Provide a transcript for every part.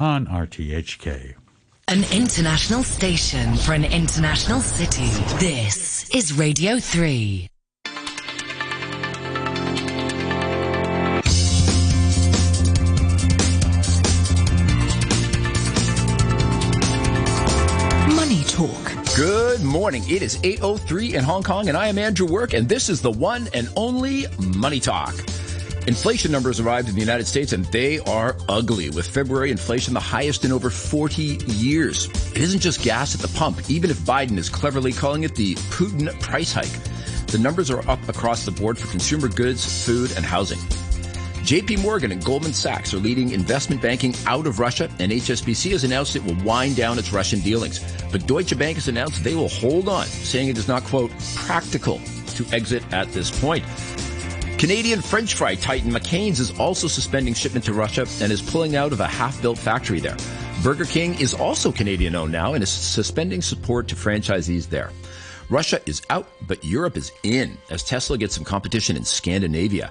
on RTHK. An international station for an international city. This is Radio 3. Money Talk. Good morning. It is 8.03 in Hong Kong, and I am Andrew Work, and this is the one and only Money Talk. Inflation numbers arrived in the United States, and they are ugly, with February inflation the highest in over 40 years. It isn't just gas at the pump, even if Biden is cleverly calling it the Putin price hike. The numbers are up across the board for consumer goods, food, and housing. JP Morgan and Goldman Sachs are leading investment banking out of Russia, and HSBC has announced it will wind down its Russian dealings. But Deutsche Bank has announced they will hold on, saying it is not, quote, practical to exit at this point. Canadian French fry titan McCain's is also suspending shipment to Russia and is pulling out of a half-built factory there. Burger King is also Canadian owned now and is suspending support to franchisees there. Russia is out, but Europe is in as Tesla gets some competition in Scandinavia.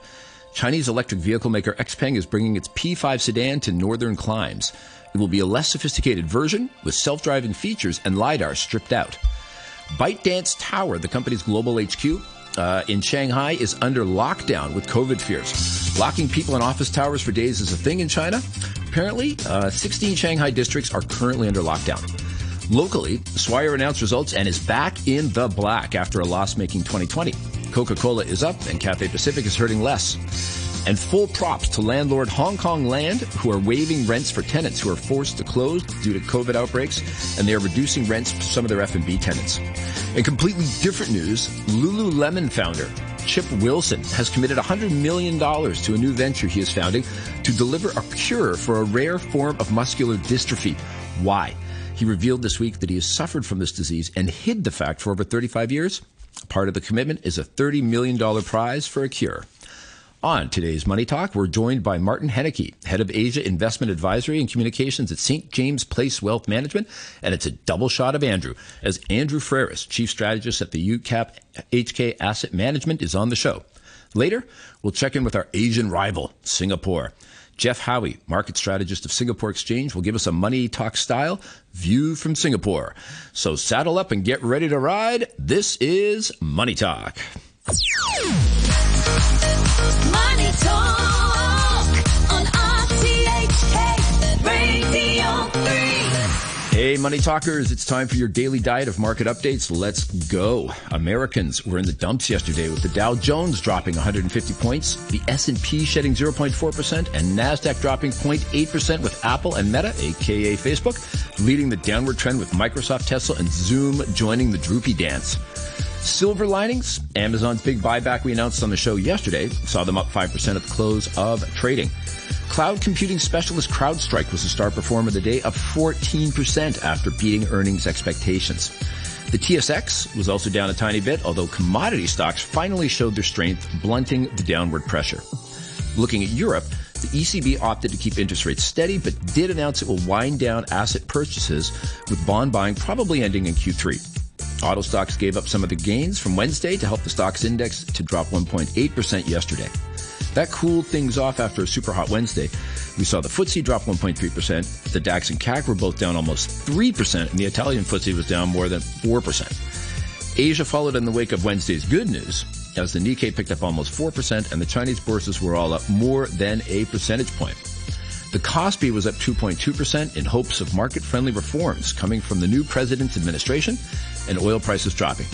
Chinese electric vehicle maker Xpeng is bringing its P5 sedan to northern climes. It will be a less sophisticated version with self-driving features and LiDAR stripped out. ByteDance Tower, the company's global HQ, uh, in Shanghai is under lockdown with COVID fears. Locking people in office towers for days is a thing in China. Apparently, uh, 16 Shanghai districts are currently under lockdown. Locally, Swire announced results and is back in the black after a loss-making 2020. Coca-Cola is up and Cathay Pacific is hurting less. And full props to landlord Hong Kong Land, who are waiving rents for tenants who are forced to close due to COVID outbreaks, and they are reducing rents for some of their F&B tenants. In completely different news, Lululemon founder Chip Wilson has committed $100 million to a new venture he is founding to deliver a cure for a rare form of muscular dystrophy. Why? He revealed this week that he has suffered from this disease and hid the fact for over 35 years. Part of the commitment is a $30 million prize for a cure. On today's Money Talk, we're joined by Martin Hennecke, Head of Asia Investment Advisory and Communications at St. James Place Wealth Management, and it's a double shot of Andrew, as Andrew Freris, Chief Strategist at the UCAP HK Asset Management, is on the show. Later, we'll check in with our Asian rival, Singapore. Geoff Howie, market strategist of Singapore Exchange, will give us a money talk style view from Singapore. So saddle up and get ready to ride. This is Money Talk. Money Talk on RTHK Radio 3. Hey, Money Talkers, it's time for your daily diet of market updates. Let's go. Americans were in the dumps yesterday with the Dow Jones dropping 150 points, the S&P shedding 0.4%, and NASDAQ dropping 0.8% with Apple and Meta, aka Facebook, leading the downward trend with Microsoft, Tesla, and Zoom joining the droopy dance. Silver linings, Amazon's big buyback we announced on the show yesterday saw them up 5% at the close of trading. Cloud computing specialist CrowdStrike was the star performer of the day, up 14% after beating earnings expectations. The TSX was also down a tiny bit, although commodity stocks finally showed their strength, blunting the downward pressure. Looking at Europe, the ECB opted to keep interest rates steady, but did announce it will wind down asset purchases, with bond buying probably ending in Q3. Auto stocks gave up some of the gains from Wednesday to help the Stoxx index to drop 1.8% yesterday. That cooled things off after a super hot Wednesday. We saw the FTSE drop 1.3%, the DAX and CAC were both down almost 3%, and the Italian FTSE was down more than 4%. Asia followed in the wake of Wednesday's good news, as the Nikkei picked up almost 4%, and the Chinese bourses were all up more than a percentage point. The Kospi was up 2.2% in hopes of market-friendly reforms coming from the new president's administration and oil prices dropping.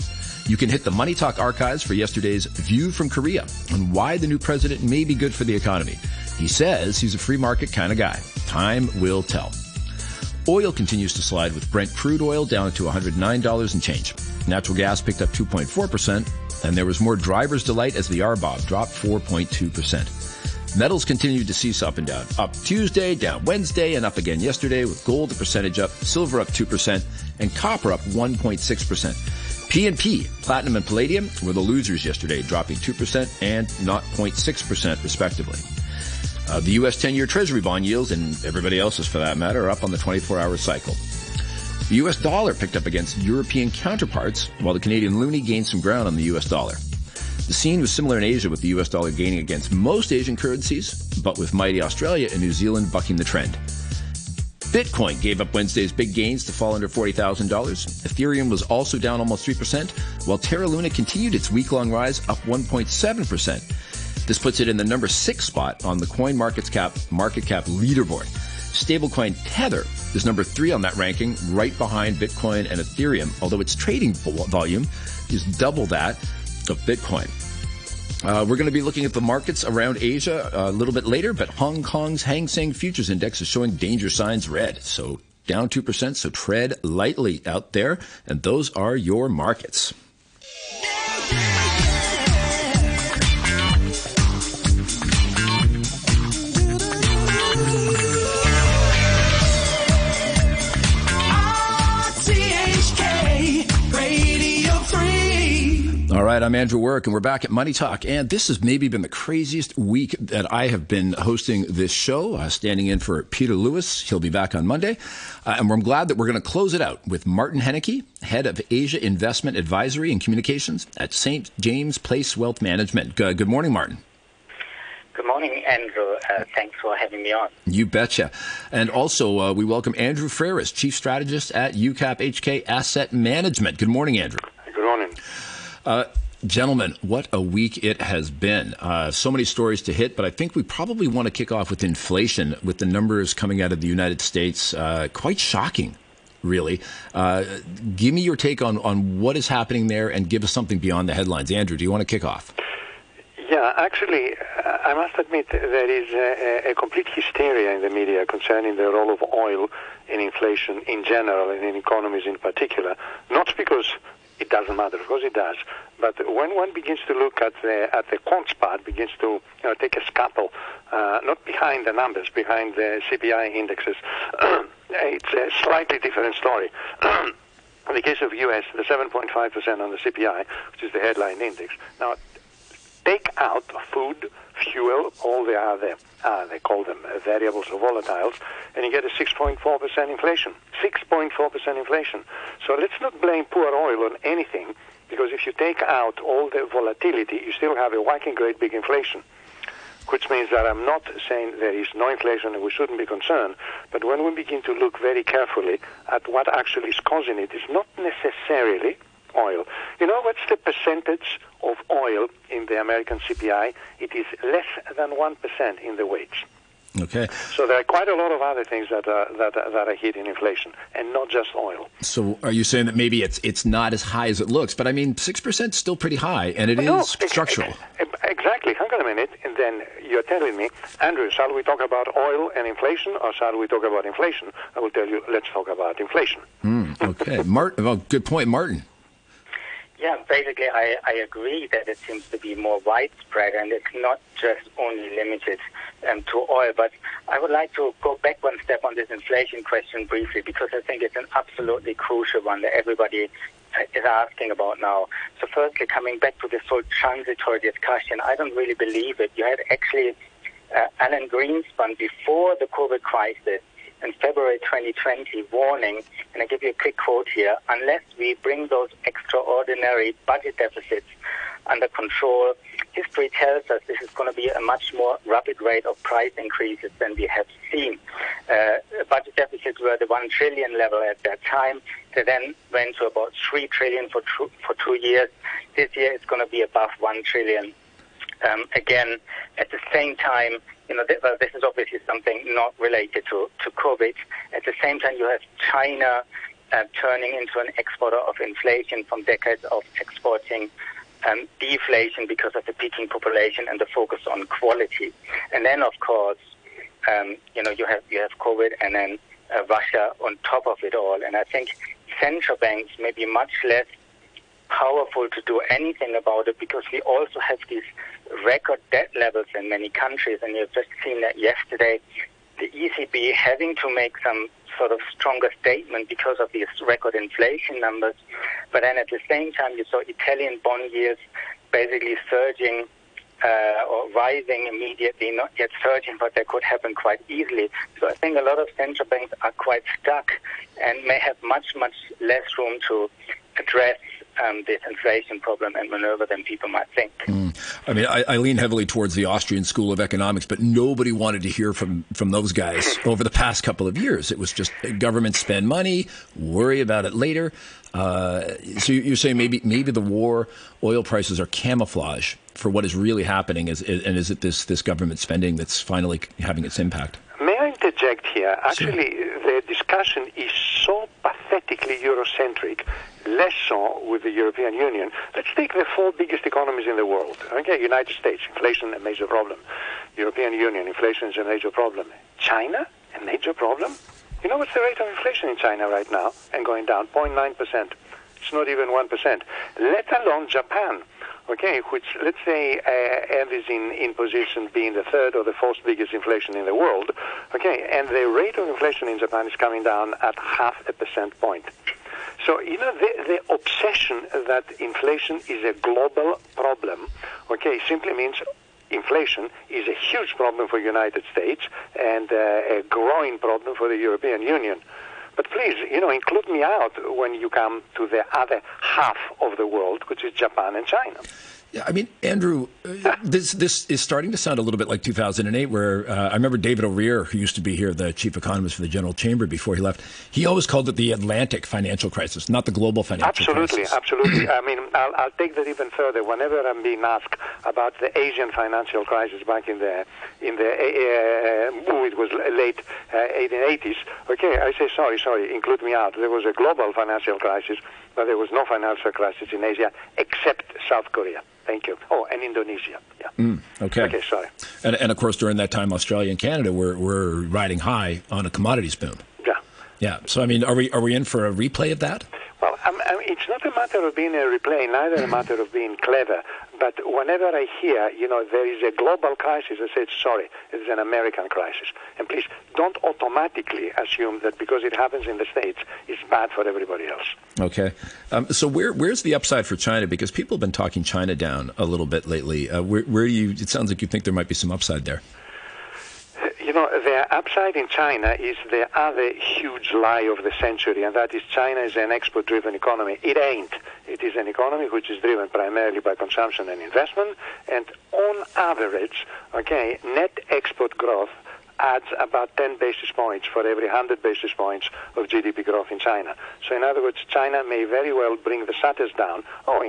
You can hit the Money Talk archives for yesterday's View from Korea on why the new president may be good for the economy. He says he's a free market kind of guy. Time will tell. Oil continues to slide with Brent crude oil down to $109 and change. Natural gas picked up 2.4%, and there was more driver's delight as the RBOB dropped 4.2%. Metals continued to cease up and down. Up Tuesday, down Wednesday, and up again yesterday with gold a percentage up, silver up 2%, and copper up 1.6%. P&P, platinum and palladium were the losers yesterday, dropping 2% and 0.6% respectively. Uh, the U.S. 10-year Treasury bond yields, and everybody else's for that matter, are up on the 24-hour cycle. The U.S. dollar picked up against European counterparts, while the Canadian loonie gained some ground on the U.S. dollar. The scene was similar in Asia with the US dollar gaining against most Asian currencies, but with mighty Australia and New Zealand bucking the trend. Bitcoin gave up Wednesday's big gains to fall under $40,000. Ethereum was also down almost 3%, while Terra Luna continued its week-long rise up 1.7%. This puts it in the number six spot on the coin market cap, market cap leaderboard. Stablecoin Tether is number three on that ranking, right behind Bitcoin and Ethereum, although its trading volume is double that of Bitcoin. Uh, we're going to be looking at the markets around Asia a little bit later, but Hong Kong's Hang Seng Futures Index is showing danger signs red. So down 2%, so tread lightly out there. And those are your markets. All right, I'm Andrew Work, and we're back at Money Talk. And this has maybe been the craziest week that I have been hosting this show, uh, standing in for Peter Lewis. He'll be back on Monday. Uh, and I'm glad that we're going to close it out with Martin Hennecke, head of Asia Investment Advisory and Communications at St. James Place Wealth Management. Good, good morning, Martin. Good morning, Andrew. Uh, thanks for having me on. You betcha. And also, uh, we welcome Andrew Freris, Chief Strategist at UCAP HK Asset Management. Good morning, Andrew. Good morning. Uh, gentlemen, what a week it has been. Uh, so many stories to hit, but I think we probably want to kick off with inflation, with the numbers coming out of the United States. Uh, quite shocking, really. Uh, give me your take on, on what is happening there and give us something beyond the headlines. Andrew, do you want to kick off? Yeah, actually, I must admit there is a, a complete hysteria in the media concerning the role of oil in inflation in general and in economies in particular. Not because it doesn't matter, of course it does, but when one begins to look at the at the quants part, begins to you know, take a scalpel, uh, not behind the numbers, behind the CPI indexes, it's a slightly different story. In the case of U.S., the 7.5% on the CPI, which is the headline index. Now, take out food, fuel, all the other, uh, they call them uh, variables or volatiles, and you get a 6.4% inflation. 6.4% inflation. So let's not blame poor oil on anything, because if you take out all the volatility, you still have a whacking great big inflation. Which means that I'm not saying there is no inflation and we shouldn't be concerned, but when we begin to look very carefully at what actually is causing it, it's not necessarily oil. You know what's the percentage of oil in the American CPI? It is less than 1% in the wage. Okay. So there are quite a lot of other things that are, that are, that are hitting inflation, and not just oil. So are you saying that maybe it's it's not as high as it looks? But I mean, 6% is still pretty high, and it is No, ex- structural. Eh, eh, exactly. Hang on a minute, and then you're telling me, Andrew, shall we talk about oil and inflation, or shall we talk about inflation? I will tell you, let's talk about inflation. Hmm, okay. Martin, well, good point, Martin. Yeah, basically, I, I agree that it seems to be more widespread and it's not just only limited um, to oil. But I would like to go back one step on this inflation question briefly because I think it's an absolutely crucial one that everybody uh, is asking about now. So, firstly, coming back to this whole transitory discussion, I don't really believe it. You had actually uh, Alan Greenspan before the COVID crisis in February 2020 warning, and I give you a quick quote here, unless we bring those extraordinary budget deficits under control, history tells us this is going to be a much more rapid rate of price increases than we have seen. Uh, budget deficits were the 1 trillion level at that time. They then went to about 3 trillion for two, for two years. This year it's going to be above 1 trillion um, again, at the same time, you know, th- well, this is obviously something not related to, to COVID. At the same time, you have China uh, turning into an exporter of inflation from decades of exporting um, deflation because of the peaking population and the focus on quality. And then, of course, um, you know, you have you have COVID and then uh, Russia on top of it all. And I think central banks may be much less powerful to do anything about it because we also have these record debt levels in many countries, and you've just seen that yesterday. The ECB having to make some sort of stronger statement because of these record inflation numbers, but then at the same time you saw Italian bond yields basically surging uh, or rising immediately, not yet surging, but that could happen quite easily. So I think a lot of central banks are quite stuck and may have much, much less room to address um, this inflation problem and maneuver than people might think. Mm. I mean, I, I, lean heavily towards the Austrian School of Economics, but nobody wanted to hear from, from those guys over the past couple of years. It was just government spend money, worry about it later. Uh, so you're saying maybe maybe the war, oil prices are camouflage for what is really happening, is, and is it this this government spending that's finally having its impact? May I interject here? Actually, sure. the discussion is so pathetically Eurocentric, less so with the European Union. Let's take the four biggest economies in the world. Okay, United States, inflation a major problem. European Union, inflation is a major problem. China, a major problem. You know what's the rate of inflation in China right now and going down? 0.9%. It's not even 1%. Let alone Japan okay, which let's say uh, is in, in position being the third or the fourth biggest inflation in the world, okay, and the rate of inflation in Japan is coming down at half a percent point. So, you know, the, the obsession that inflation is a global problem, okay, simply means inflation is a huge problem for the United States and uh, a growing problem for the European Union. But please, you know, include me out when you come to the other half of the world, which is Japan and China. Yeah, I mean, Andrew, uh, this this is starting to sound a little bit like 2008, where uh, I remember David O'Rear, who used to be here, the chief economist for the General Chamber before he left. He always called it the Atlantic financial crisis, not the global financial absolutely, crisis. Absolutely, absolutely. I mean, I'll, I'll, take that even further. Whenever I'm being asked about the Asian financial crisis back in the in the uh, uh it was late 1880s. Uh, okay, I say sorry, sorry, include me out. There was a global financial crisis, but there was no financial crisis in Asia except South Korea. Thank you. Oh, and Indonesia. Yeah. Mm, okay. Okay, sorry. And, and of course, during that time, Australia and Canada were, were riding high on a commodities boom. Yeah. So, I mean, are we, are we in for a replay of that? Well, um, um, it's not a matter of being a replay, neither a matter of being clever. But whenever I hear, you know, there is a global crisis, I say, sorry, it's an American crisis. And please don't automatically assume that because it happens in the States, it's bad for everybody else. Okay. Um, so where, where's the upside for China? Because people have been talking China down a little bit lately. Uh, where, where do you, it sounds like you think there might be some upside there the upside in China is the other huge lie of the century, and that is China is an export-driven economy. It ain't. It is an economy which is driven primarily by consumption and investment, and on average, okay, net export growth adds about 10 basis points for every 100 basis points of GDP growth in China. So in other words, China may very well bring the shutters down. Oh,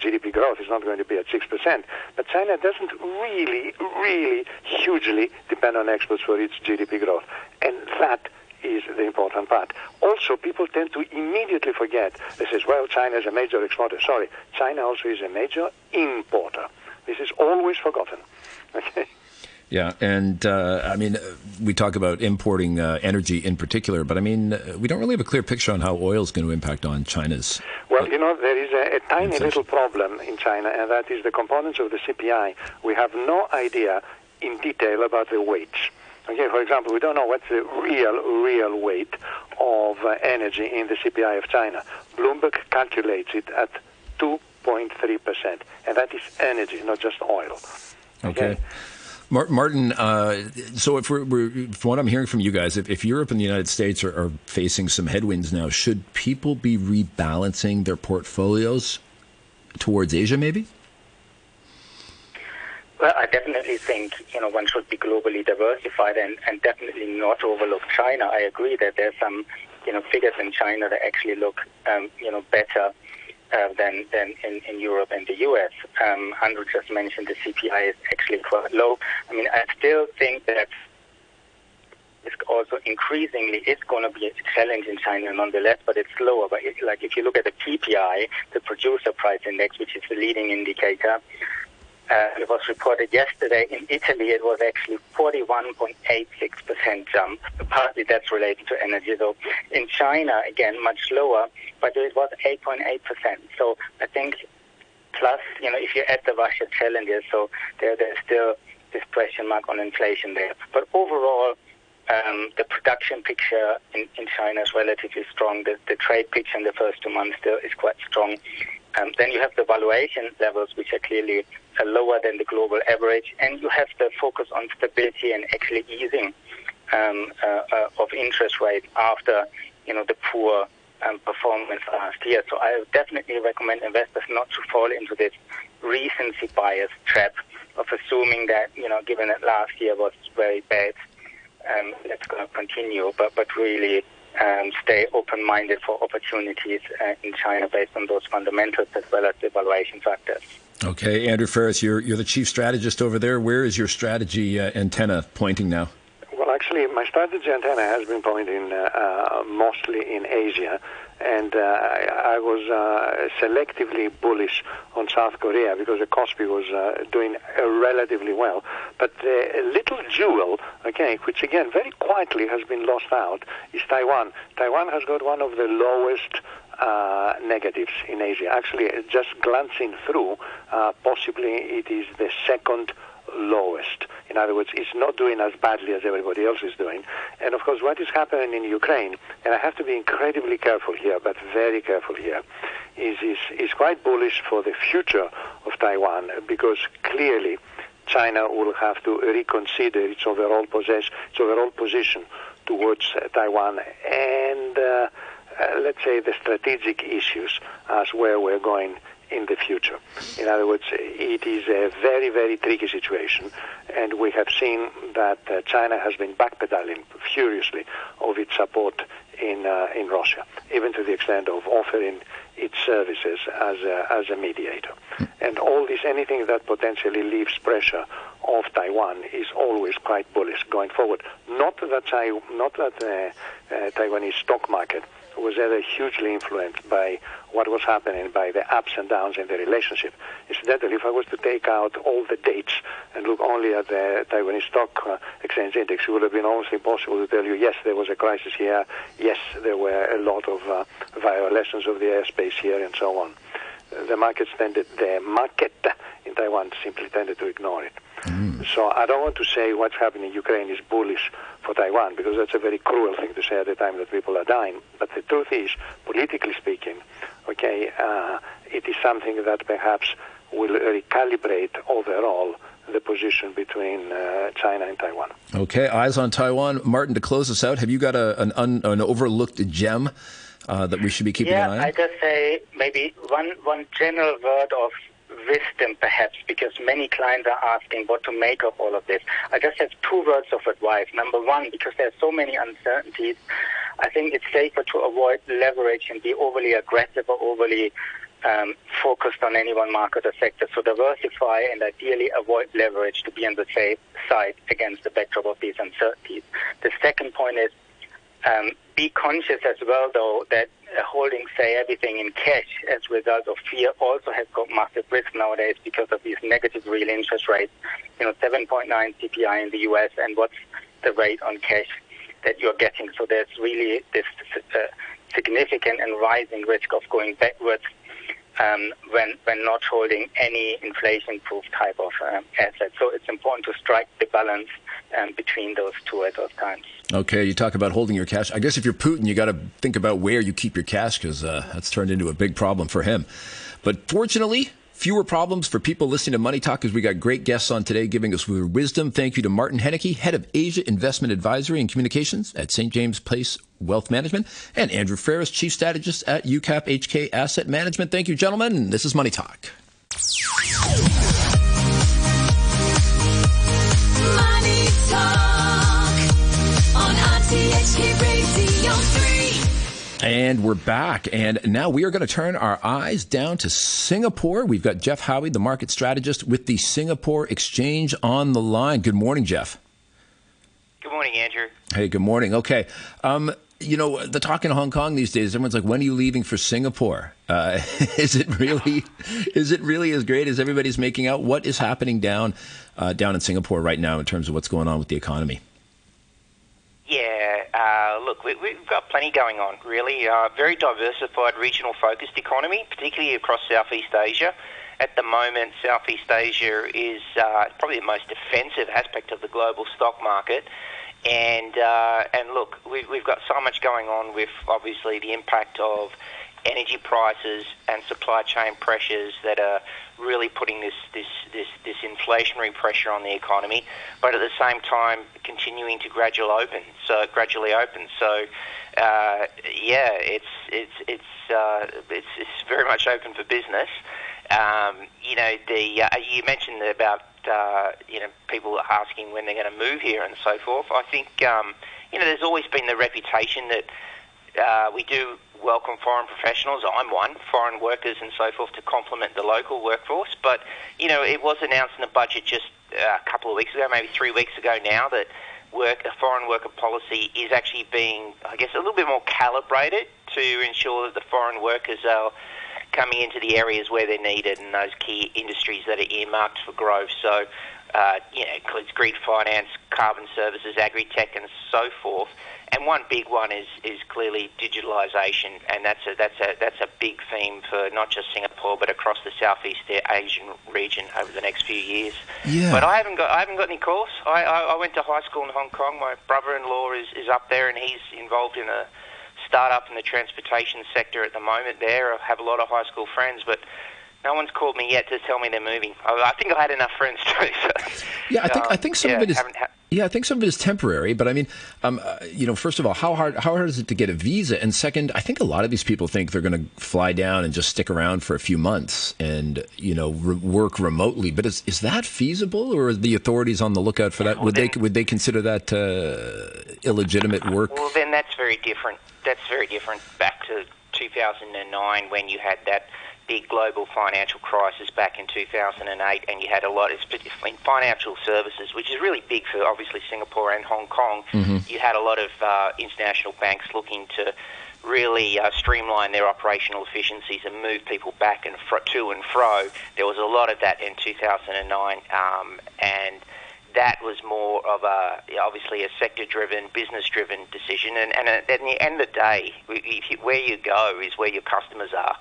GDP growth is not going to be at 6%. But China doesn't really, really hugely depend on exports for its GDP growth. And that is the important part. Also, people tend to immediately forget. They say, well, China is a major exporter. Sorry, China also is a major importer. This is always forgotten. Okay. Yeah, and uh, I mean, we talk about importing uh, energy in particular, but I mean, we don't really have a clear picture on how oil is going to impact on China's. Well, you know, there is a, a tiny inflation. little problem in China, and that is the components of the CPI. We have no idea in detail about the weights. Okay, for example, we don't know what's the real, real weight of uh, energy in the CPI of China. Bloomberg calculates it at 2.3%, and that is energy, not just oil. okay. okay? Martin, uh, so if we're, we're, from what I'm hearing from you guys, if, if Europe and the United States are, are, facing some headwinds now, should people be rebalancing their portfolios towards Asia, maybe? Well, I definitely think you know one should be globally diversified and, and definitely not overlook China. I agree that there's some you know figures in China that actually look um, you know better uh, than than in, in Europe and the US. Um, Andrew just mentioned the CPI is actually quite low. I mean, I still think that it's also increasingly it's going to be a challenge in China nonetheless, but it's slower. But it, like if you look at the PPI, the producer price index, which is the leading indicator, uh, it was reported yesterday in Italy. It was actually 41.86% jump. Partly that's related to energy, though. In China, again, much lower, but it was 8.8%. So I think, plus, you know, if you add the Russia challenges, so there, there's still this question mark on inflation there. But overall, um, the production picture in, in China is relatively strong. The, the trade picture in the first two months still is quite strong. Um, then you have the valuation levels, which are clearly lower than the global average, and you have the focus on stability and actually easing um, uh, uh, of interest rate after you know the poor um, performance last year. So I definitely recommend investors not to fall into this recency bias trap of assuming that, you know, given that last year was very bad, um, that's going to continue, but, but really um, stay open-minded for opportunities uh, in China based on those fundamentals as well as the valuation factors. Okay, Andrew Freris, you're, you're the chief strategist over there. Where is your strategy uh, antenna pointing now? Well, actually, my strategy antenna has been pointing uh, uh, mostly in Asia, and uh, I, was uh, selectively bullish on South Korea because the Kospi was uh, doing relatively well. But the little jewel, okay, which again very quietly has been lost out, is Taiwan. Taiwan has got one of the lowest uh, negatives in Asia. Actually, just glancing through, uh, possibly it is the second lowest. In other words, it's not doing as badly as everybody else is doing. And of course, what is happening in Ukraine, and I have to be incredibly careful here, but very careful here, is, is, is quite bullish for the future of Taiwan because clearly China will have to reconsider its overall, possess, its overall position towards uh, Taiwan and, uh, uh, let's say, the strategic issues as where we're going in the future. In other words, it is a very, very tricky situation, and we have seen that uh, China has been backpedaling furiously of its support in uh, in Russia, even to the extent of offering its services as a, as a mediator. And all this, anything that potentially leaves pressure off Taiwan is always quite bullish going forward. Not that, Chai, not that the uh, Taiwanese stock market was hugely influenced by what was happening by the ups and downs in the relationship. Incidentally, if I was to take out all the dates and look only at the Taiwanese stock uh, exchange index, it would have been almost impossible to tell you, yes, there was a crisis here, yes, there were a lot of uh, violations of the airspace here, and so on. The markets tended, the market in Taiwan simply tended to ignore it. Mm. So I don't want to say what's happening in Ukraine is bullish for Taiwan because that's a very cruel thing to say at the time that people are dying. But the truth is, politically speaking, okay, uh, it is something that perhaps will recalibrate overall the position between uh, China and Taiwan. Okay, eyes on Taiwan. Martin, to close us out, have you got a, an, un, an overlooked gem uh, that we should be keeping yeah, an eye on? I just say maybe one, one general word of wisdom, perhaps, because many clients are asking what to make of all of this. I just have two words of advice. Number one, because there's so many uncertainties, I think it's safer to avoid leverage and be overly aggressive or overly um, focused on any one market or sector. So diversify and ideally avoid leverage to be on the safe side against the backdrop of these uncertainties. The second point is um, be conscious as well, though, that holding, say, everything in cash as a result of fear also has got massive risk nowadays because of these negative real interest rates. You know, 7.9 CPI in the U.S. and what's the rate on cash that you're getting. So there's really this uh, significant and rising risk of going backwards um, when when not holding any inflation-proof type of um, asset. So it's important to strike the balance um, between those two at those times. Okay, you talk about holding your cash. I guess if you're Putin, you got to think about where you keep your cash because uh, that's turned into a big problem for him. But fortunately, fewer problems for people listening to Money Talk as we got great guests on today giving us their wisdom. Thank you to Martin Hennecke, Head of Asia Investment Advisory and Communications at St. James Place Wealth Management, and Andrew Freris, Chief Strategist at UCAP HK Asset Management. Thank you, gentlemen. This is Money Talk. Talk on RTHK Radio 3. And we're back. And now we are going to turn our eyes down to Singapore. We've got Geoff Howie, the market strategist with the Singapore Exchange on the line. Good morning, Geoff. Good morning, Andrew. Hey, good morning. Okay. Um, you know, the talk in Hong Kong these days, everyone's like, when are you leaving for Singapore? Uh, is it really, is it really as great as everybody's making out? What is happening down, uh, down in Singapore right now in terms of what's going on with the economy? Yeah, uh, look, we, we've got plenty going on, really. Uh, very diversified, regional focused economy, particularly across Southeast Asia. At the moment, Southeast Asia is uh, probably the most defensive aspect of the global stock market. And uh, and look, we've, we've got so much going on with obviously the impact of energy prices and supply chain pressures that are really putting this, this, this, this inflationary pressure on the economy, but at the same time continuing to gradually open, so gradually open. So, uh, yeah, it's it's it's, uh, it's it's very much open for business. Um, you know, the uh, you mentioned about uh, you know people are asking when they're going to move here and so forth. I think um, you know there's always been the reputation that uh, we do welcome foreign professionals. I'm one, foreign workers and so forth, to complement the local workforce. But you know, it was announced in the budget just uh, a couple of weeks ago, maybe three weeks ago now, that work a foreign worker policy is actually being, I guess, a little bit more calibrated to ensure that the foreign workers are coming into the areas where they're needed and those key industries that are earmarked for growth. So, uh, you know, includes green finance, carbon services, agri-tech, and so forth. And one big one is, is clearly digitalisation, and that's a, that's, a, that's a big theme for not just Singapore but across the Southeast Asian region over the next few years. Yeah. But I haven't got I haven't got any calls. I, I, I went to high school in Hong Kong. My brother-in-law is, is up there, and he's involved in a startup in the transportation sector at the moment. There, I have a lot of high school friends, but no one's called me yet to tell me they're moving. I, think I had enough friends too. So, Yeah, I think I think some yeah, of it is. ha- Yeah, I think some of it is temporary. But I mean, um, uh, you know, first of all, how hard how hard is it to get a visa? And second, I think a lot of these people think they're going to fly down and just stick around for a few months and you know re- work remotely. But is is that feasible, or are the authorities on the lookout for that? Would they would they consider that uh, illegitimate work? Well, then that's very different. That's very different back to 2009 when you had that big global financial crisis back in 2008, and you had a lot, especially in financial services, which is really big for obviously Singapore and Hong Kong. You had a lot of uh, international banks looking to really uh, streamline their operational efficiencies and move people back and fro, to and fro. There was a lot of that in 2009, um, and that was more of a obviously a sector-driven, business-driven decision. And, and at the end of the day, if you, where you go is where your customers are.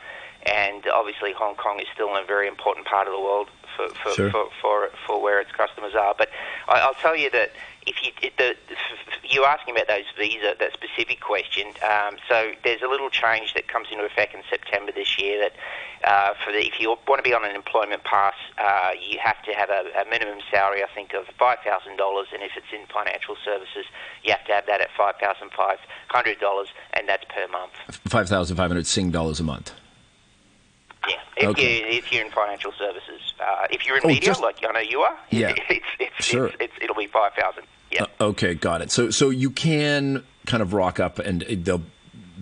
And obviously, Hong Kong is still a very important part of the world for for, Sure. for, for, for where its customers are. But I, I'll tell you that if you the, you asking about those visa, that specific question. Um, so there's a little change that comes into effect in September this year that uh, for the, if you want to be on an employment pass, uh, you have to have a, a minimum salary, I think, of five thousand dollars, and if it's in financial services, you have to have that at five thousand five hundred dollars, and that's per month. Five thousand five hundred Sing dollars a month. Yeah, if, Okay. you, if you're in financial services, uh, if you're in Oh, media, just- like I know you are, Yeah. it's, it's, Sure. it's, it's, it'll be five thousand. Yeah. Uh, okay, got it. So so you can kind of rock up and uh, they'll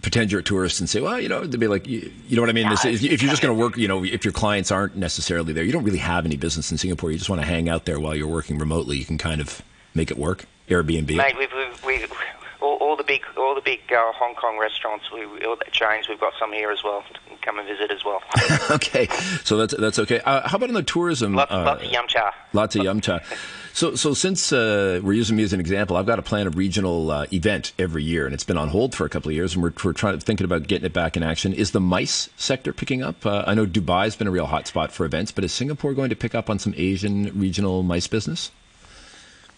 pretend you're a tourist and say, well, you know, they'll be like, you, you know what I mean? This, if, if you're just going to work, you know, if your clients aren't necessarily there, you don't really have any business in Singapore. You just want to hang out there while you're working remotely. You can kind of make it work. Airbnb. Mate, we've, we've, we've all, all the big, all the big uh, Hong Kong restaurants, we, all the chains, we've got some here as well. Come and visit as well. okay, so that's that's okay. Uh, how about on the tourism? lots, uh, lots of yum cha. Lots of yum cha. So, so since uh, we're using me as an example, I've got to plan a regional uh, event every year, and it's been on hold for a couple of years, and we're, we're trying to thinking about getting it back in action. Is the MICE sector picking up? Uh, I know Dubai's been a real hotspot for events, but is Singapore going to pick up on some Asian regional MICE business?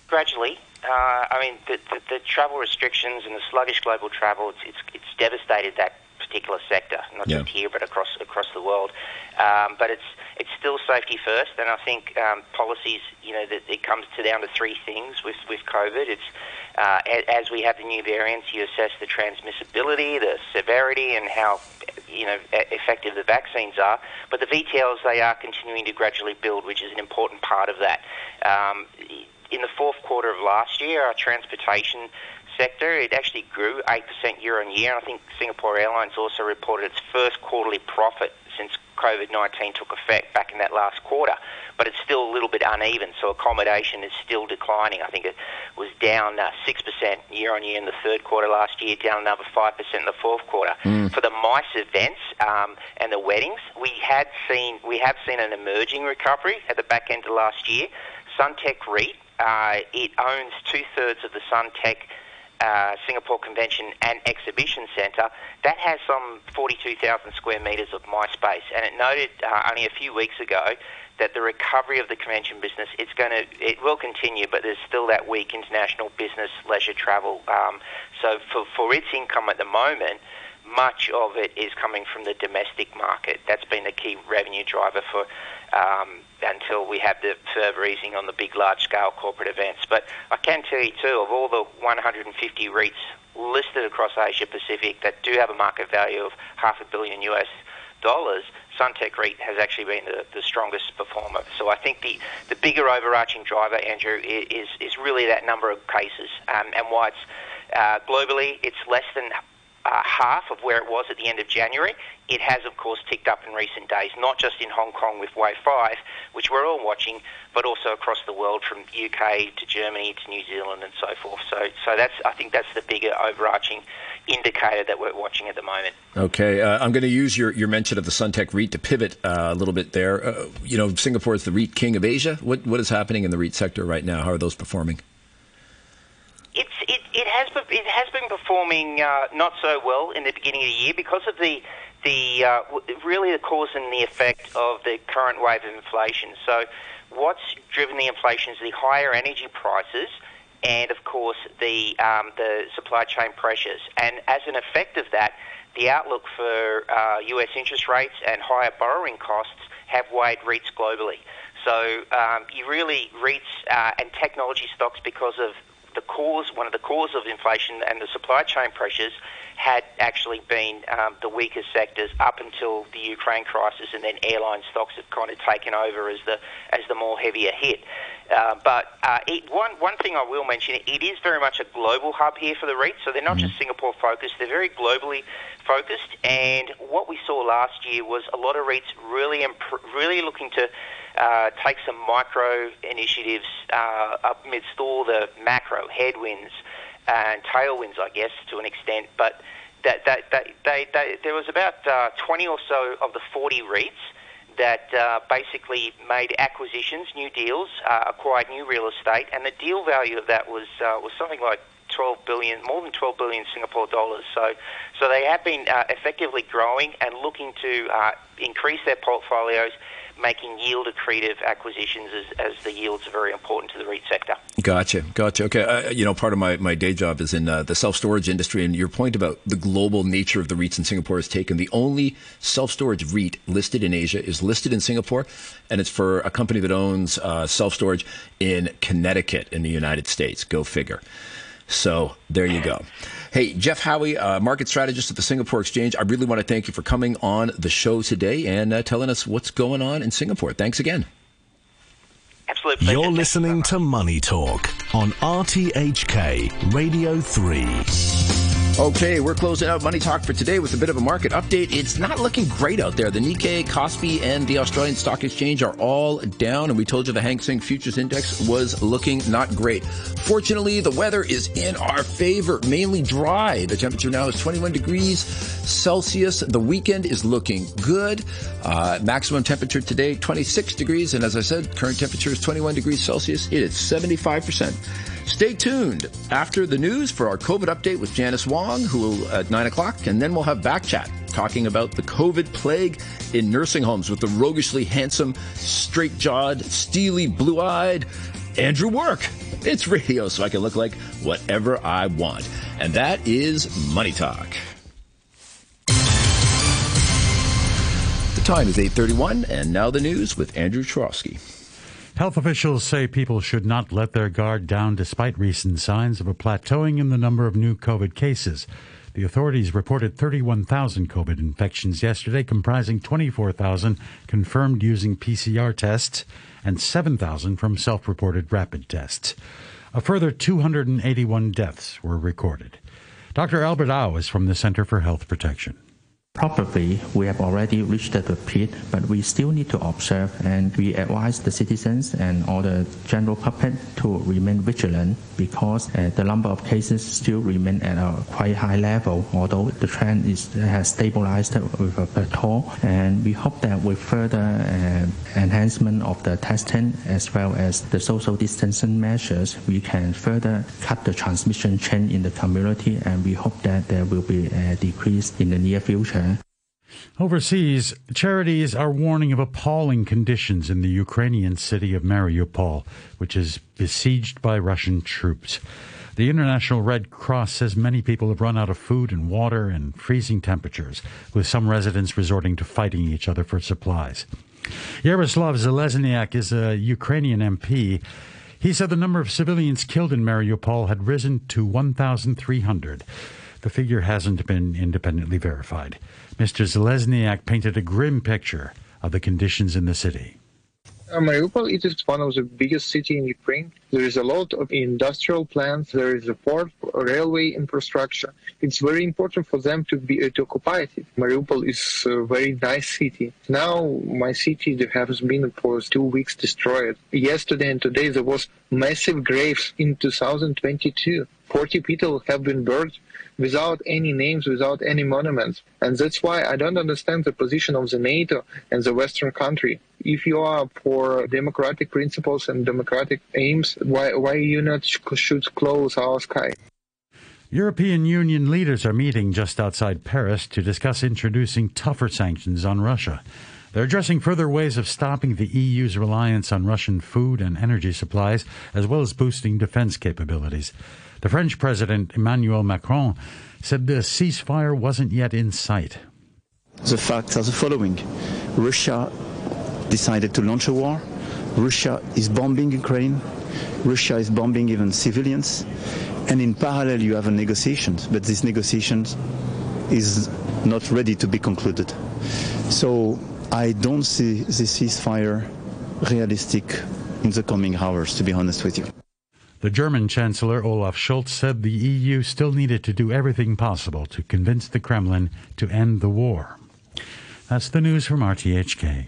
Gradually, uh, I mean, the, the, the travel restrictions and the sluggish global travel, it's, it's, it's devastated that particular sector, not Yeah. just here, but across across the world. Um, but it's it's still safety first, and I think um, policies, you know, that it comes to down to three things with with COVID. It's uh, as we have the new variants, you assess the transmissibility, the severity, and how you know effective the vaccines are. But the VTLs they are continuing to gradually build, which is an important part of that. Um, in the fourth quarter of last year, our transportation sector, it actually grew 8% year on year. I think Singapore Airlines also reported its first quarterly profit since COVID 19 took effect back in that last quarter. But it's still a little bit uneven, so accommodation is still declining. I think it was down uh, 6% year on year in the third quarter last year, down another 5% in the fourth quarter. For the MICE events um, and the weddings, we had seen we have seen an emerging recovery at the back end of last year. Suntec REIT, uh, it owns two thirds of the Suntec uh, Singapore Convention and Exhibition Centre. That has some 42,000 square metres of my space, and it noted uh, only a few weeks ago that the recovery of the convention business it's going to it will continue, but there's still that weak international business leisure travel. Um, so for for its income at the moment. much of it is coming from the domestic market. That's been the key revenue driver for um, until we have the further easing on the big, large-scale corporate events. But I can tell you too, of all the 150 REITs listed across Asia Pacific that do have a market value of half a billion US dollars, Suntec REIT has actually been the, the strongest performer. So I think the, the bigger overarching driver, Andrew, is, is really that number of cases um, and why it's uh, globally it's less than uh, half of where it was at the end of January. It has, of course, ticked up in recent days, not just in Hong Kong with Wave 5, which we're all watching, but also across the world from UK to Germany to New Zealand and so forth. So, so that's, I think that's the bigger overarching indicator that we're watching at the moment. Okay, uh, I'm going to use your, your mention of the Suntec REIT to pivot uh, a little bit there. Uh, you know, Singapore is the REIT king of Asia. What, what is happening in the REIT sector right now? How are those performing? It's, it, it has it has been performing uh, not so well in the beginning of the year because of the the uh, really the cause and the effect of the current wave of inflation. So, what's driven the inflation is the higher energy prices, and of course the um, the supply chain pressures. And as an effect of that, the outlook for uh, U.S. interest rates and higher borrowing costs have weighed REITs globally. So um, you really REITs uh, and technology stocks because of the cause, one of the cause of inflation and the supply chain pressures had actually been um, the weaker sectors up until the Ukraine crisis, and then airline stocks have kind of taken over as the as the more heavier hit. Uh, but uh, it, one one thing I will mention, it is very much a global hub here for the REITs. So they're not just Singapore focused; they're very globally focused. And what we saw last year was a lot of REITs really imp- really looking to uh, take some micro initiatives uh, amidst all the macro headwinds and tailwinds, I guess, to an extent. But that, that, that they, they, there was about uh, 20 or so of the 40 REITs that uh, basically made acquisitions, new deals, uh, acquired new real estate, and the deal value of that was uh, was something like 12 billion, more than 12 billion Singapore dollars. So, so they have been uh, effectively growing and looking to uh, increase their portfolios making yield accretive acquisitions as, as the yields are very important to the REIT sector. Gotcha, gotcha. Okay, uh, you know, part of my, my day job is in uh, the self storage industry, and your point about the global nature of the REITs in Singapore is taken. The only self storage REIT listed in Asia is listed in Singapore, and it's for a company that owns uh, self storage in Connecticut in the United States. Go figure. So there you go. Hey, Geoff Howie, uh, market strategist at the Singapore Exchange. I really want to thank you for coming on the show today and uh, telling us what's going on in Singapore. Thanks again. Absolutely. You're listening to Money Talk on RTHK Radio 3. Okay, we're closing out Money Talk for today with a bit of a market update. It's not looking great out there. The Nikkei, Kospi, and the Australian Stock Exchange are all down, and we told you the Hang Seng Futures Index was looking not great. Fortunately, the weather is in our favor, mainly dry. The temperature now is 21 degrees Celsius. The weekend is looking good. Uh, maximum temperature today, 26 degrees, and as I said, current temperature is 21 degrees Celsius. It is 75%. Stay tuned after the news for our COVID update with Janice Wong, who will at nine o'clock, and then we'll have back chat talking about the COVID plague in nursing homes with the roguishly handsome, straight-jawed, steely, blue-eyed Andrew Work. It's radio, so I can look like whatever I want, and that is Money Talk. The time is 8:31, and now the news with Andrew Chorowski. Health officials say people should not let their guard down despite recent signs of a plateauing in the number of new COVID cases. The authorities reported 31,000 COVID infections yesterday, comprising 24,000 confirmed using PCR tests and 7,000 from self reported rapid tests. A further 281 deaths were recorded. Dr. Albert Au is from the Center for Health Protection. Probably we have already reached the peak, but we still need to observe and we advise the citizens and all the general public to remain vigilant because uh, the number of cases still remain at a quite high level, although the trend is has stabilized with a plateau. And we hope that with further uh, enhancement of the testing as well as the social distancing measures, we can further cut the transmission chain in the community and we hope that there will be a decrease in the near future. Overseas, charities are warning of appalling conditions in the Ukrainian city of Mariupol, which is besieged by Russian troops. The International Red Cross says many people have run out of food and water and freezing temperatures, with some residents resorting to fighting each other for supplies. Yaroslav Zhelezniak is a Ukrainian MP. He said the number of civilians killed in Mariupol had risen to 1,300. The figure hasn't been independently verified. Mr. Zhelezniak painted a grim picture of the conditions in the city. Uh, Mariupol it is one of the biggest city in Ukraine. There is a lot of industrial plants. There is a port, railway infrastructure. It's very important for them to be uh, to occupy it. Mariupol is a very nice city. Now my city has been for two weeks destroyed. Yesterday and today there was massive graves in 2022. 40 people have been burned without any names, without any monuments. And that's why I don't understand the position of the NATO and the Western country. If you are for democratic principles and democratic aims, why, why you not sh- should close our sky? European Union leaders are meeting just outside Paris to discuss introducing tougher sanctions on Russia. They're addressing further ways of stopping the EU's reliance on Russian food and energy supplies, as well as boosting defense capabilities. The French President Emmanuel Macron said the ceasefire wasn't yet in sight. The facts are the following Russia decided to launch a war, Russia is bombing Ukraine, Russia is bombing even civilians, and in parallel you have a negotiations, but this negotiations is not ready to be concluded. So I don't see the ceasefire realistic in the coming hours, to be honest with you. The German Chancellor Olaf Scholz said the EU still needed to do everything possible to convince the Kremlin to end the war. That's the news from RTHK.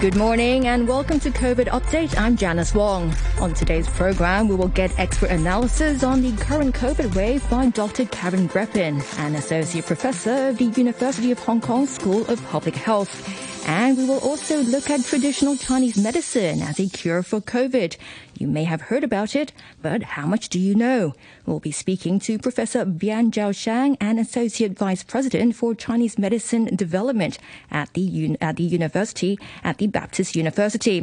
Good morning and welcome to COVID Update. I'm Janice Wong. On today's program, we will get expert analysis on the current COVID wave by Dr. Karen Grépin, an associate professor of the University of Hong Kong School of Public Health. And we will also look at traditional Chinese medicine as a cure for COVID. You may have heard about it, but how much do you know? We'll be speaking to Professor Bian Zhaoxiang, an Associate Vice President for Chinese Medicine Development at the, at the university, at the Baptist University.